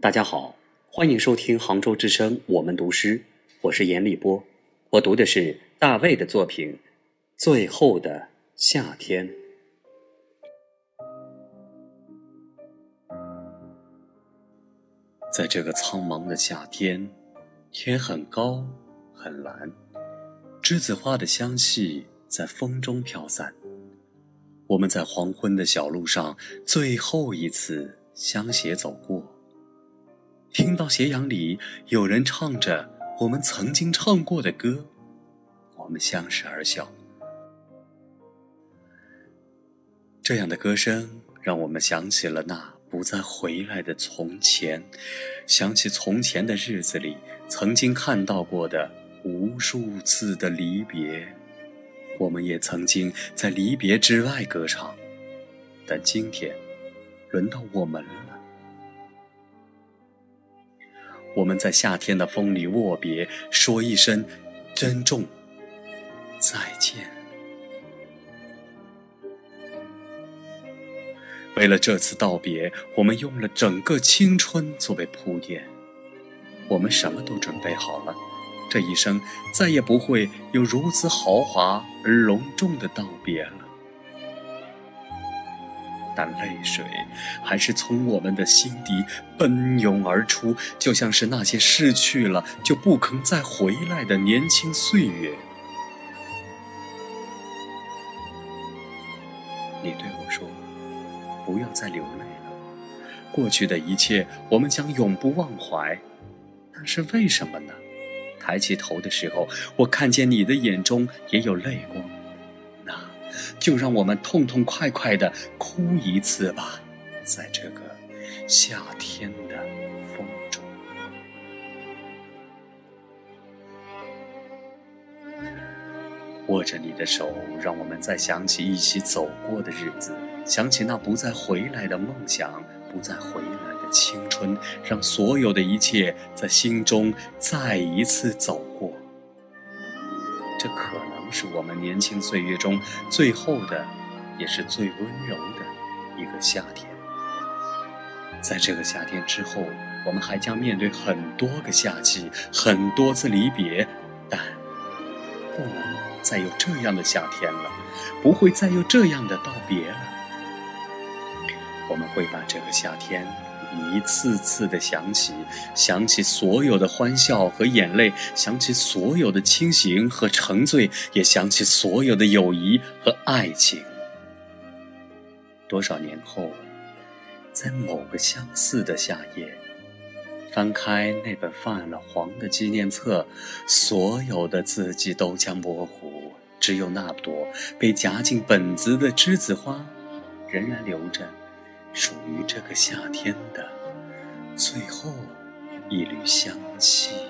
大家好，欢迎收听杭州之声《我们读诗》，我是严立波，我读的是大卫的作品《最后的夏天》。在这个苍茫的夏天，天很高，很蓝，栀子花的香气在风中飘散。我们在黄昏的小路上最后一次相携走过。听到斜阳里有人唱着我们曾经唱过的歌，我们相视而笑。这样的歌声让我们想起了那不再回来的从前，想起从前的日子里曾经看到过的无数次的离别。我们也曾经在离别之外歌唱，但今天轮到我们了。我们在夏天的风里握别，说一声珍重，再见。为了这次道别，我们用了整个青春作为铺垫，我们什么都准备好了，这一生再也不会有如此豪华而隆重的道别了。但泪水还是从我们的心底奔涌而出，就像是那些逝去了就不肯再回来的年轻岁月。你对我说：“不要再流泪了，过去的一切我们将永不忘怀。”但是为什么呢？抬起头的时候，我看见你的眼中也有泪光。就让我们痛痛快快的哭一次吧，在这个夏天的风中，握着你的手，让我们再想起一起走过的日子，想起那不再回来的梦想，不再回来的青春，让所有的一切在心中再一次走过。这可能。是我们年轻岁月中最后的，也是最温柔的一个夏天。在这个夏天之后，我们还将面对很多个夏季，很多次离别，但不能再有这样的夏天了，不会再有这样的道别了。我们会把这个夏天。一次次的想起，想起所有的欢笑和眼泪，想起所有的清醒和沉醉，也想起所有的友谊和爱情。多少年后，在某个相似的夏夜，翻开那本泛了黄的纪念册，所有的字迹都将模糊，只有那朵被夹进本子的栀子花，仍然留着。属于这个夏天的最后一缕香气。